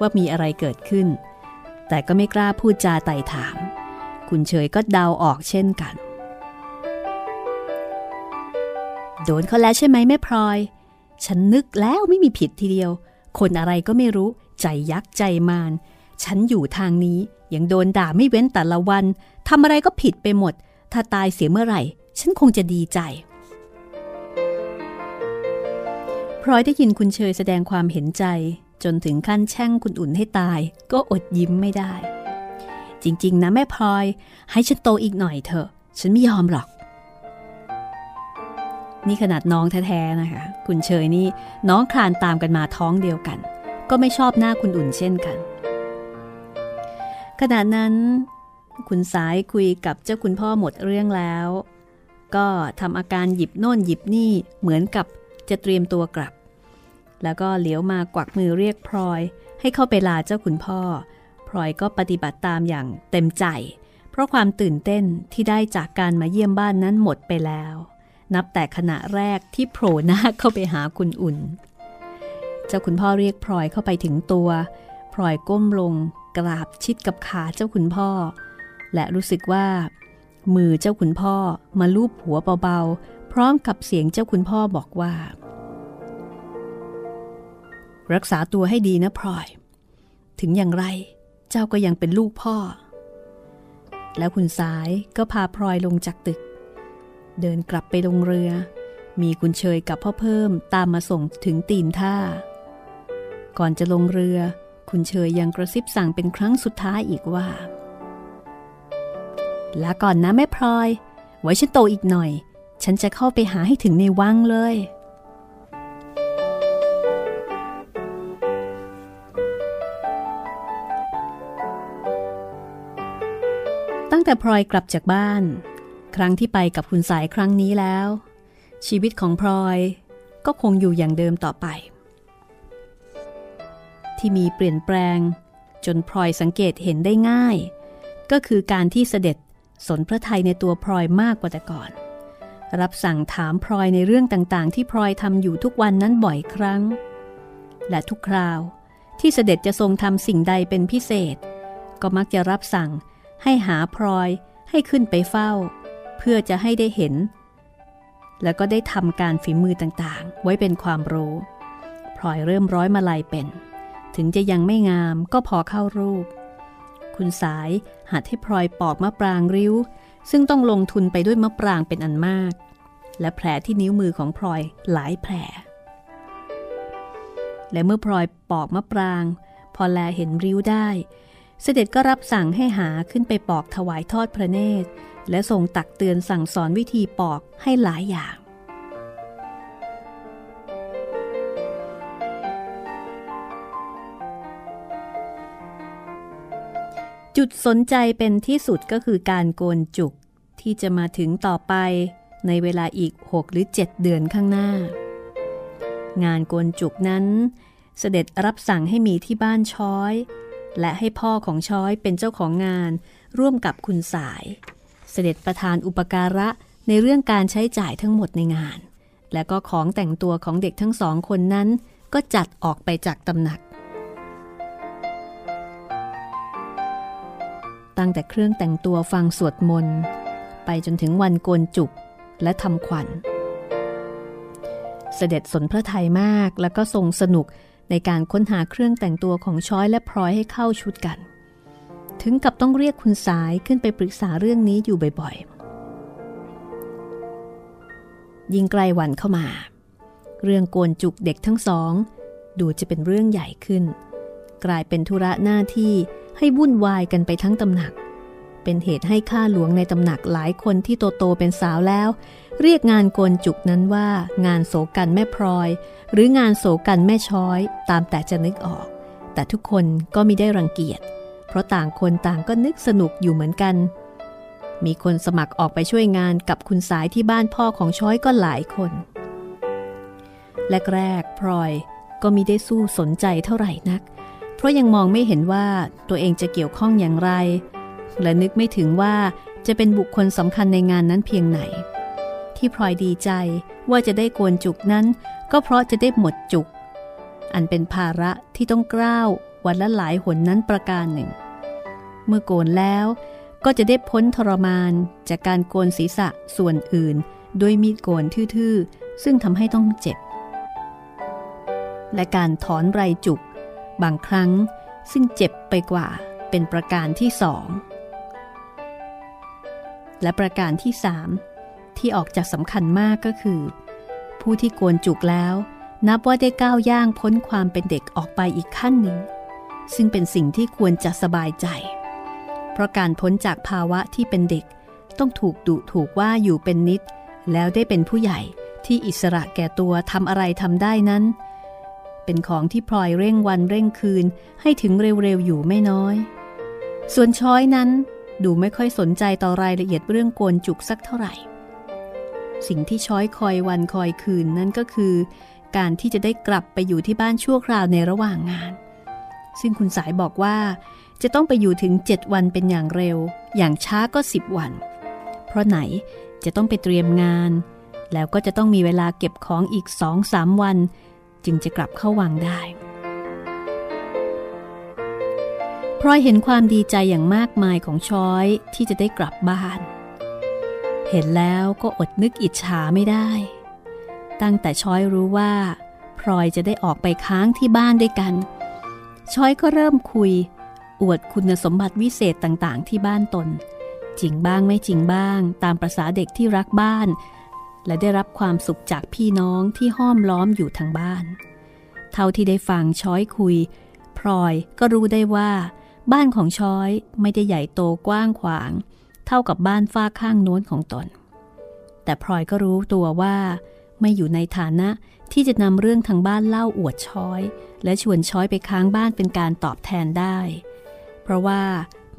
ว่ามีอะไรเกิดขึ้น แต่ก็ไม่กล้าพูดจาไต่ถาม คุณเฉยก็เดาออกเช่นกัน โดนเขาแล้วใช่ไหมแม่พลอย ฉันนึกแล้วไม่มีผิดทีเดียว คนอะไรก็ไม่รู้ใจยักษ์ใจมาร ฉันอยู่ทางนี้ ยังโดนด่าไม่เว้นแต่ละวันทำอะไรก็ผิดไปหมด ถ้าตายเสียเมื่อไหร่ ฉันคงจะดีใจพลอยได้ยินคุณเชยแสดงความเห็นใจ จนถึงขั้นแช่งคุณอุ่นให้ตาย ก็อดยิ้มไม่ได้ จริง ๆ นะแม่พลอย ให้ฉันโตอีกหน่อยเถอะ ฉันไม่ยอมหรอก นี่ขนาดน้องแท้ๆนะคะ คุณเชยนี่น้องคลานตามกันมาท้องเดียวกัน ก็ไม่ชอบหน้าคุณอุ่นเช่นกัน ขณะนั้นคุณสายคุยกับเจ้าคุณพ่อหมดเรื่องแล้ว ก็ทำอาการหยิบโน่นหยิบนี่เหมือนกับจะเตรียมตัวกลับ แล้วก็เหลียวมากวักมือเรียกพลอย ให้เข้าไปลาเจ้าคุณพ่อ พลอยก็ปฏิบัติตามอย่างเต็มใจ เพราะความตื่นเต้นที่ได้จากการมาเยี่ยมบ้านนั้นหมดไปแล้ว นับแต่ขณะแรกที่โผล่หน้าเข้าไปหาคุณอุ่น เจ้าคุณพ่อเรียกพลอยเข้าไปถึงตัว พลอยก้มลง กราบชิดกับขาเจ้าคุณพ่อ และรู้สึกว่า มือเจ้าคุณพ่อมาลูบหัวเบาๆ พร้อมกับเสียงเจ้าคุณพ่อบอกว่า รักษาตัวให้ดีนะพลอย ถึงอย่างไรเจ้าก็ยังเป็นลูกพ่อ แล้วคุณสายก็พาพลอยลงจากตึก เดินกลับไปลงเรือ มีคุณเชยกับพ่อเพิ่มตามมาส่งถึงตีนท่า ก่อนจะลงเรือ คุณเชยยังกระซิบสั่งเป็นครั้งสุดท้ายอีกว่าลาก่อนนะแม่พลอย ไว้ฉันโตอีกหน่อย ฉันจะเข้าไปหาให้ถึงในวังเลย ตั้งแต่พลอยกลับจากบ้าน ครั้งที่ไปกับคุณสายครั้งนี้แล้ว ชีวิตของพลอยก็คงอยู่อย่างเดิมต่อไป ที่มีเปลี่ยนแปลง จนพลอยสังเกตเห็นได้ง่าย ก็คือการที่เสด็จสนพระไทยในตัวพลอยมากกว่าแต่ก่อน รับสั่งถามพลอยในเรื่องต่างๆ ที่พลอยทำอยู่ทุกวันนั้นบ่อยครั้ง และทุกคราวที่เสด็จจะทรงทำสิ่งใดเป็นพิเศษ ก็มักจะรับสั่งให้หาพลอยให้ขึ้นไปเฝ้า เพื่อจะให้ได้เห็น แล้วก็ได้ทำการฝีมือต่างๆ ไว้เป็นความรู้พลอยเริ่มร้อยมาลายเป็น ถึงจะยังไม่งามก็พอเข้ารูป คุณสายหัดให้พลอยปอกมะปรางริ้ว ซึ่งต้องลงทุนไปด้วยมะปรางเป็นอันมาก และแผลที่นิ้วมือของพลอยหลายแผล และเมื่อพลอยปอกมะปราง พอแลเห็นริ้วได้ เสด็จก็รับสั่งให้หาขึ้นไปปอกถวายทอดพระเนตร และทรงตักเตือนสั่งสอนวิธีปอกให้หลายอย่าง จุดสนใจเป็นที่สุดก็คือการโกนจุกที่จะมาถึงต่อไปในเวลาอีก 6 หรือ 7 เดือนข้างหน้า งานโกนจุกนั้น เสด็จรับสั่งให้มีที่บ้านช้อย และให้พ่อของช้อยเป็นเจ้าของงานร่วมกับคุณสาย เสด็จประธานอุปการะในเรื่องการใช้จ่ายทั้งหมดในงาน และก็ของแต่งตัวของเด็กทั้งสองคนนั้น ก็จัดออกไปจากตำหนัก ตั้งแต่เครื่องแต่งตัวฟังสวดมนต์ ไปจนถึงวันโกนจุกและทำขวัญ เสด็จสนพระไทยมากแล้วก็ทรงสนุกในการค้นหาเครื่องแต่งตัวของช้อยและพลอยให้เข้าชุดกัน ถึงกับต้องเรียกคุณสายขึ้นไปปรึกษาเรื่องนี้อยู่บ่อยๆ ยิ่งไกลวันเข้ามา เรื่องโกนจุกเด็กทั้งสอง ดูจะเป็นเรื่องใหญ่ขึ้น กลายเป็นธุระหน้าที่ ให้วุ่นวายกันไปทั้งตำหนัก เป็นเหตุให้ข้าหลวงในตำหนักหลายคนที่โตโตเป็นสาวแล้ว เรียกงานโกนจุกนั้นว่างานโศกันแม่พลอย หรืองานโศกันแม่ช้อย ตามแต่จะนึกออก แต่ทุกคนก็มิได้รังเกียจ เพราะต่างคนต่างก็นึกสนุกอยู่เหมือนกัน มีคนสมัครออกไปช่วยงานกับคุณสายที่บ้านพ่อของช้อยก็หลายคนแรกๆพลอยก็มิได้สู้สนใจเท่าไหร่นัก เพราะยังมองไม่เห็นว่าตัวเองจะเกี่ยวข้องอย่างไร และนึกไม่ถึงว่าจะเป็นบุคคลสำคัญในงานนั้นเพียงไหน ที่พลอยดีใจว่าจะได้โกนจุกนั้น ก็เพราะจะได้หมดจุก อันเป็นภาระที่ต้องกล้าววันละหลายหนนั้นประการหนึ่ง เมื่อโกนแล้วก็จะได้พ้นทรมานจากการโกนศีรษะส่วนอื่นด้วยมีดโกนทื่อๆ ซึ่งทำให้ต้องเจ็บ และการถอนไรจุก บางครั้งซึ่งเจ็บไปกว่าเป็นประการที่สองและประการที่สามที่ออกจากสำคัญมากก็คือ ผู้ที่โกนจุกแล้ว นับว่าได้ก้าวย่างพ้นความเป็นเด็กออกไปอีกขั้นหนึ่ง ซึ่งเป็นสิ่งที่ควรจะสบายใจ เพราะการพ้นจากภาวะที่เป็นเด็กต้องถูกดุถูกว่าอยู่เป็นนิด แล้วได้เป็นผู้ใหญ่ที่อิสระแก่ตัวทำอะไรทำได้นั้น เป็นของที่พลอยเร่งวันเร่งคืนให้ถึงเร็วๆอยู่ไม่น้อย ส่วนช้อยนั้นดูไม่ค่อยสนใจต่อรายละเอียดเรื่องโกนจุกสักเท่าไหร่ สิ่งที่ช้อยคอยวันคอยคืนนั่นก็คือ การที่จะได้กลับไปอยู่ที่บ้านชั่วคราวในระหว่างงาน ซึ่งคุณสายบอกว่า จะต้องไปอยู่ถึง 7 วันเป็นอย่างเร็ว อย่างช้าก็ 10 วัน เพราะไหนจะต้องไปเตรียมงาน แล้วก็จะต้องมีเวลาเก็บของอีกสองสามวัน จึงจะกลับเข้าวังได้พลอยเห็นความดีใจอย่างมากมายของช้อยที่จะได้กลับบ้าน เห็นแล้วก็อดนึกอิจฉาไม่ได้ ตั้งแต่ช้อยรู้ว่าพลอยจะได้ออกไปค้างที่บ้านด้วยกัน ช้อยก็เริ่มคุย อวดคุณสมบัติวิเศษต่างๆ ที่บ้านตน จริงบ้างไม่จริงบ้าง ตามประษาเด็กที่รักบ้าน และได้รับความสุขจากพี่น้องที่ห้อมล้อมอยู่ทางบ้าน เท่าที่ได้ฟังช้อยคุย พลอยก็รู้ได้ว่า บ้านของช้อยไม่ได้ใหญ่โตกว้างขวาง เท่ากับบ้านฝ้าข้างโน้นของตน แต่พลอยก็รู้ตัวว่า ไม่อยู่ในฐานะที่จะนำเรื่องทางบ้านเล่าอวดช้อย และชวนช้อยไปค้างบ้านเป็นการตอบแทนได้ เพราะว่า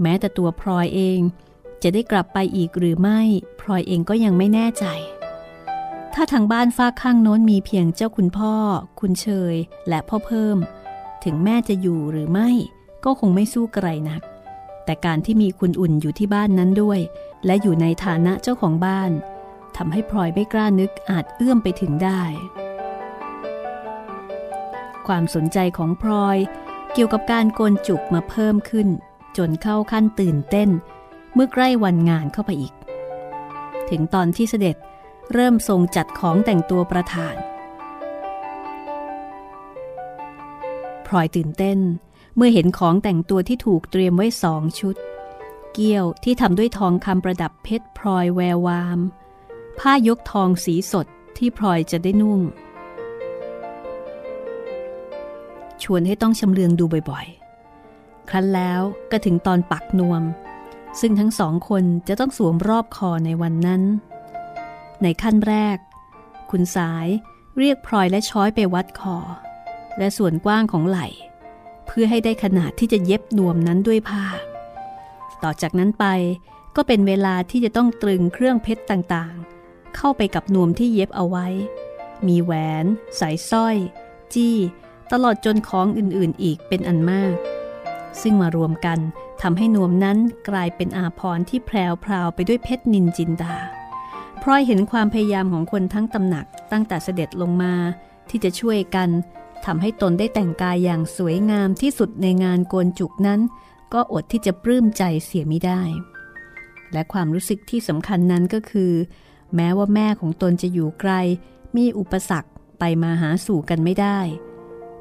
แม้แต่ตัวพลอยเอง จะได้กลับไปอีกหรือไม่ พลอยเองก็ยังไม่แน่ใจ ถ้าทางบ้านฝ้าข้างโน้นมีเพียงเจ้าคุณพ่อ คุณเชย และพ่อเพิ่ม ถึงแม่จะอยู่หรือไม่ก็คงไม่สู้ไกลนัก แต่การที่มีคุณอุ่นอยู่ที่บ้านนั้นด้วย และอยู่ในฐานะเจ้าของบ้านทำให้พลอยไม่กล้านึกอาจเอื้อมไปถึงได้ ความสนใจของพลอย เกี่ยวกับการโกนจุกมาเพิ่มขึ้น จนเข้าขั้นตื่นเต้น เมื่อใกล้วันงานเข้าไปอีก ถึงตอนที่เสด็จ เริ่มทรงจัดของแต่งตัวประธานพลอยตื่นเต้นเมื่อเห็นของแต่งตัวที่ถูกเตรียมไว้สองชุด เกี้ยวที่ทำด้วยทองคำประดับเพชรพลอยแวววาม ผ้ายกทองสีสดที่พลอยจะได้นุ่ง ชวนให้ต้องชำเลืองดูบ่อยๆ ครั้นแล้วก็ถึงตอนปักนวม ซึ่งทั้งสองคนจะต้องสวมรอบคอในวันนั้น ในขั้นแรก คุณสายเรียกพลอยและช้อยไปวัดคอ และส่วนกว้างของไหล่ เพื่อให้ได้ขนาดที่จะเย็บนวมนั้นด้วยผ้า ต่อจากนั้นไปก็เป็นเวลาที่จะต้องตรึงเครื่องเพชรต่างๆ เข้าไปกับนวมที่เย็บเอาไว้ มีแหวน สายสร้อย จี้ ตลอดจนของอื่นๆอีกเป็นอันมาก ซึ่งมารวมกันทำให้นวมนั้นกลายเป็นอาภรณ์ที่แพรวพราวไปด้วยเพชรนินจินดา พลอยเห็นความพยายามของคนทั้งตำหนักตั้งแต่เสด็จลงมาที่จะช่วยกันทำให้ตนได้แต่งกายอย่างสวยงามที่สุดในงานโกนจุกนั้น ก็อดที่จะปลื้มใจเสียไม่ได้ และความรู้สึกที่สำคัญนั้นก็คือ แม้ว่าแม่ของตนจะอยู่ไกล มีอุปสรรคไปมาหาสู่กันไม่ได้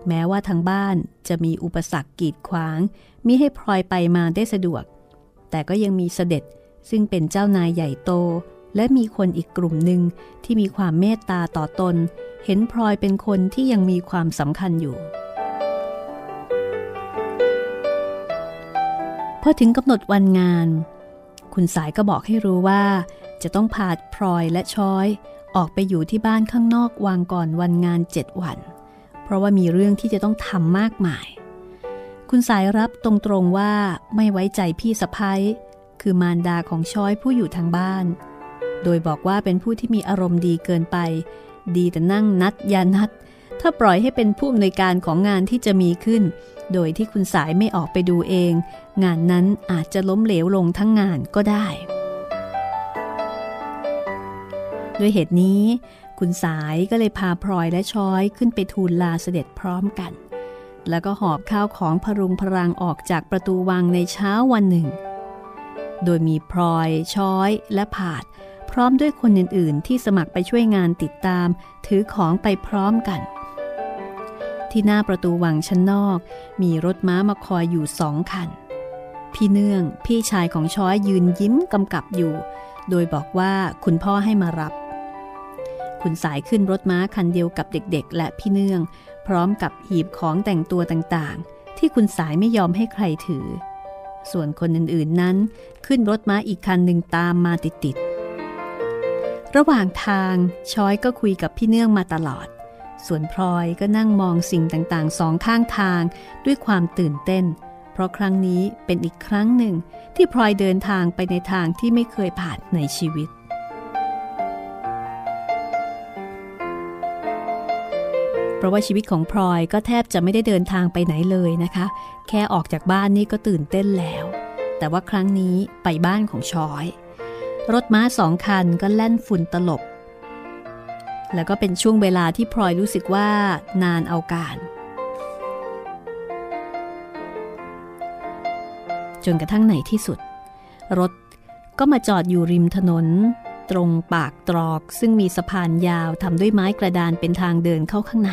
แม้ว่าทางบ้านจะมีอุปสรรคกีดขวางมิให้พลอยไปมาได้สะดวก แต่ก็ยังมีเสด็จซึ่งเป็นเจ้านายใหญ่โต และมีคนอีกกลุ่มหนึ่งที่มีความเมตตาต่อตน เห็นพลอยเป็นคนที่ยังมีความสำคัญอยู่ พอถึงกำหนดวันงาน คุณสายก็บอกให้รู้ว่า จะต้องพาพลอยและช้อยออกไปอยู่ที่บ้านข้างนอกวางก่อนวันงานเจ็ดวัน เพราะว่ามีเรื่องที่จะต้องทำมากมาย คุณสายรับตรงๆว่าไม่ไว้ใจพี่สะพ้ยคือมารดาของช้อยผู้อยู่ทางบ้าน โดยบอกว่าเป็นผู้ที่มีอารมณ์ดีเกินไป ดีแต่นั่งนัดยานัด ถ้าปล่อยให้เป็นผู้อำนวยการของงานที่จะมีขึ้น โดยที่คุณสายไม่ออกไปดูเอง งานนั้นอาจจะล้มเหลวลงทั้งงานก็ได้ ด้วยเหตุนี้ คุณสายก็เลยพาพลอยและช้อยขึ้นไปทูลลาเสด็จพร้อมกัน แล้วก็หอบข้าวของพรุงพรังออกจากประตูวังในเช้าวันหนึ่งโดยมีพลอย ช้อย และผาด พร้อมด้วยคนอื่นๆ ที่สมัครไปช่วยงานติดตาม ถือของไปพร้อมกัน ที่หน้าประตูวังชั้นนอก มีรถม้ามาคอยอยู่สองคัน พี่เนื่องพี่ชายของช้อยยืนยิ้มกำกับอยู่ โดยบอกว่าคุณพ่อให้มารับ คุณสายขึ้นรถม้าคันเดียวกับเด็กๆ และพี่เนื่อง พร้อมกับหีบของแต่งตัวต่างๆ ที่คุณสายไม่ยอมให้ใครถือ ส่วนคนอื่นๆนั้น ขึ้นรถม้าอีกคันหนึ่งตามมาติดๆ ระหว่างทางช้อยก็คุยกับพี่เนื่องมาตลอด ส่วนพลอยก็นั่งมองสิ่งต่างๆสองข้างทางด้วยความตื่นเต้น เพราะครั้งนี้เป็นอีกครั้งหนึ่งที่พลอยเดินทางไปในทางที่ไม่เคยผ่านในชีวิตเพราะว่าชีวิตของพลอยก็แทบจะไม่ได้เดินทางไปไหนเลยนะคะ แค่ออกจากบ้านนี่ก็ตื่นเต้นแล้ว แต่ว่าครั้งนี้ไปบ้านของชอย รถม้าสองคันก็แล่นฝุ่นตลบ แล้วก็เป็นช่วงเวลาที่พลอยรู้สึกว่านานเอาการ จนกระทั่งไหนที่สุด รถก็มาจอดอยู่ริมถนน ตรงปากตรอกซึ่งมีสะพานยาวทำด้วยไม้กระดานเป็นทางเดินเข้าข้างใน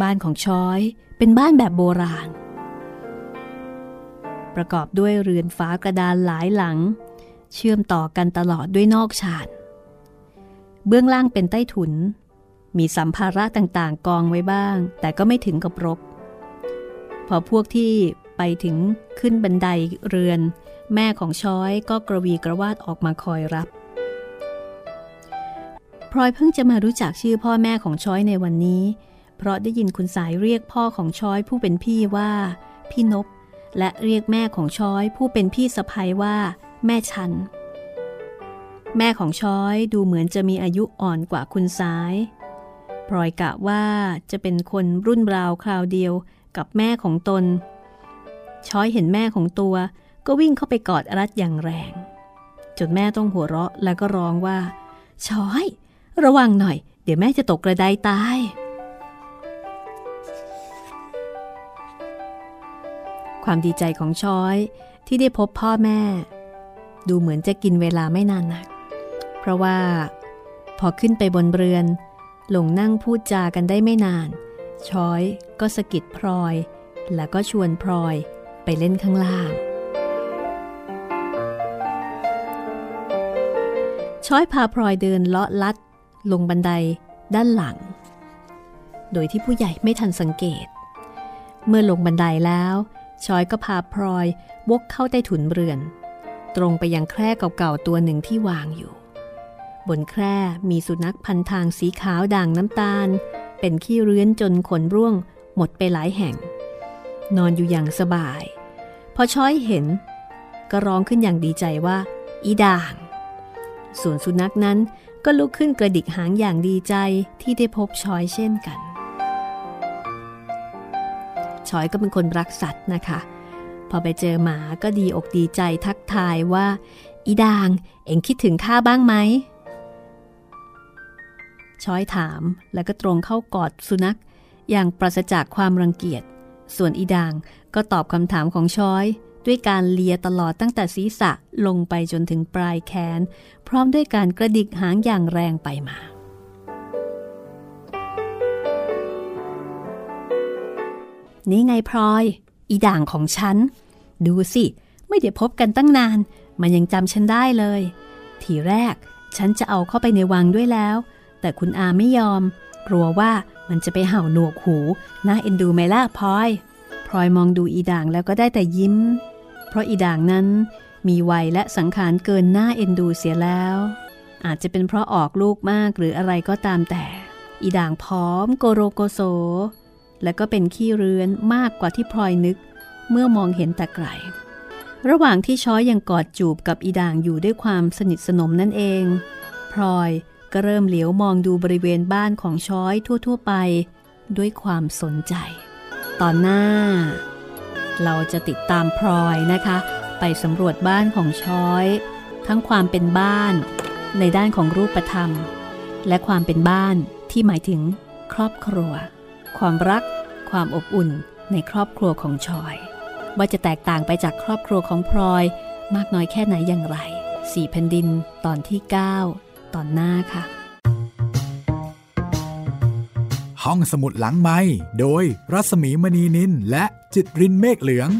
บ้านของช้อยเป็นบ้านแบบโบราณ ประกอบด้วยเรือนฟ้ากระดานหลายหลัง เชื่อมต่อกันตลอดด้วยนอกชานเบื้องล่างเป็นใต้ถุน มีสัมภาระต่างๆ กองไว้บ้าง แต่ก็ไม่ถึงกับรก พอพวกที่ไปถึงขึ้นบันไดเรือน แม่ของช้อยก็กระวีกระวาดออกมาคอยรับพลอยเพิ่งจะมารู้จักชื่อพ่อแม่ของช้อยในวันนี้ เพราะได้ยินคุณสายเรียกพ่อของช้อยผู้เป็นพี่ว่า พี่นบ และเรียกแม่ของช้อยผู้เป็นพี่สะใภ้ว่า แม่ชั้น แม่ของช้อยดูเหมือนจะมีอายุอ่อนกว่าคุณสายพลอยกะว่าจะเป็นคนรุ่นราวคราวเดียวกับแม่ของตน ช้อยเห็นแม่ของตัว ก็วิ่งเข้าไปกอดรัดอย่างแรง จนแม่ต้องหัวเราะแล้วก็ร้องว่า ช้อย ระวังหน่อย เดี๋ยวแม่จะตกกระไดตาย ความดีใจของช้อยที่ได้พบพ่อแม่ ดูเหมือนจะกินเวลาไม่นานนัก เพราะว่า พอขึ้นไปบนเรือนหลงนั่งพูดจากันได้ไม่นาน ช้อยก็สะกิดพลอย แล้วก็ชวนพลอยไปเล่นข้างล่าง ช้อยพาพลอยเดินเลาะลัด ลงบันไดด้านหลัง โดยที่ผู้ใหญ่ไม่ทันสังเกต เมื่อลงบันไดแล้ว ชอยก็พาพลอยวกเข้าใต้ถุนเรือน ตรงไปยังแคร่เก่าๆตัวหนึ่งที่วางอยู่ บนแคร่มีสุนัขพันทางสีขาวด่างน้ำตาล เป็นขี้เรื้อนจนขนร่วง หมดไปหลายแห่ง นอนอยู่อย่างสบาย พอช้อยเห็น ก็ร้องขึ้นอย่างดีใจว่า อีด่าง ส่วนสุนัขนั้นก็ลุกขึ้นกระดิกหางอย่างดีใจที่ได้พบช้อยเช่นกัน ชอยก็เป็นคนรักสัตว์นะคะ พอไปเจอหมาก็ดีอกดีใจทักทายว่า อีดาง เอ็งคิดถึงข้าบ้างไหมช้อยถามแล้วก็ตรงเข้ากอดสุนัข อย่างปราศจากความรังเกียจ ส่วนอีดางก็ตอบคำถามของช้อย ด้วยการเลียตลอดตั้งแต่ศีรษะลงไปจนถึงปลายแขน พร้อมด้วยการกระดิกหางอย่างแรงไปมา นี่ไงพลอย อีด่างของฉัน ดูสิ ไม่ได้พบกันตั้งนาน มันยังจำฉันได้เลย ทีแรกฉันจะเอาเข้าไปในวังด้วยแล้ว แต่คุณอาไม่ยอม กลัวว่ามันจะไปเห่าหนวกหู น่าเอ็นดูไหมล่ะพลอย พลอยมองดูอีด่างแล้วก็ได้แต่ยิ้ม เพราะอีด่างนั้นมีวัยและสังขารเกินหน้าเอ็นดูเสียแล้ว อาจจะเป็นเพราะออกลูกมากหรืออะไรก็ตามแต่ อีด่างพร้อมโกโรโกโส และก็เป็นขี้เรือนมากกว่าที่พลอยนึก เมื่อมองเห็นแต่ไกล ระหว่างที่ช้อยยังกอดจูบกับอีด่างอยู่ด้วยความสนิทสนมนั่นเอง พลอยก็เริ่มเหลียวมองดูบริเวณบ้านของช้อยทั่ว ๆ ไป ด้วยความสนใจ ตอนหน้า เราจะติดตามพลอยนะคะ ไปสำรวจบ้านของช้อย ทั้งความเป็นบ้าน ในด้านของรูปธรรม และความเป็นบ้านที่หมายถึงครอบครัว ความรัก ความอบอุ่นในครอบครัวของชอย ว่าจะแตกต่างไปจากครอบครัวของพลอย มากน้อยแค่ไหนอย่างไรสี่แผ่นดินตอนที่ 9 ตอนหน้าค่ะ ห้องสมุดหลังไม้โดยรัสมีมณีนินและจิตรินเมฆเหลือง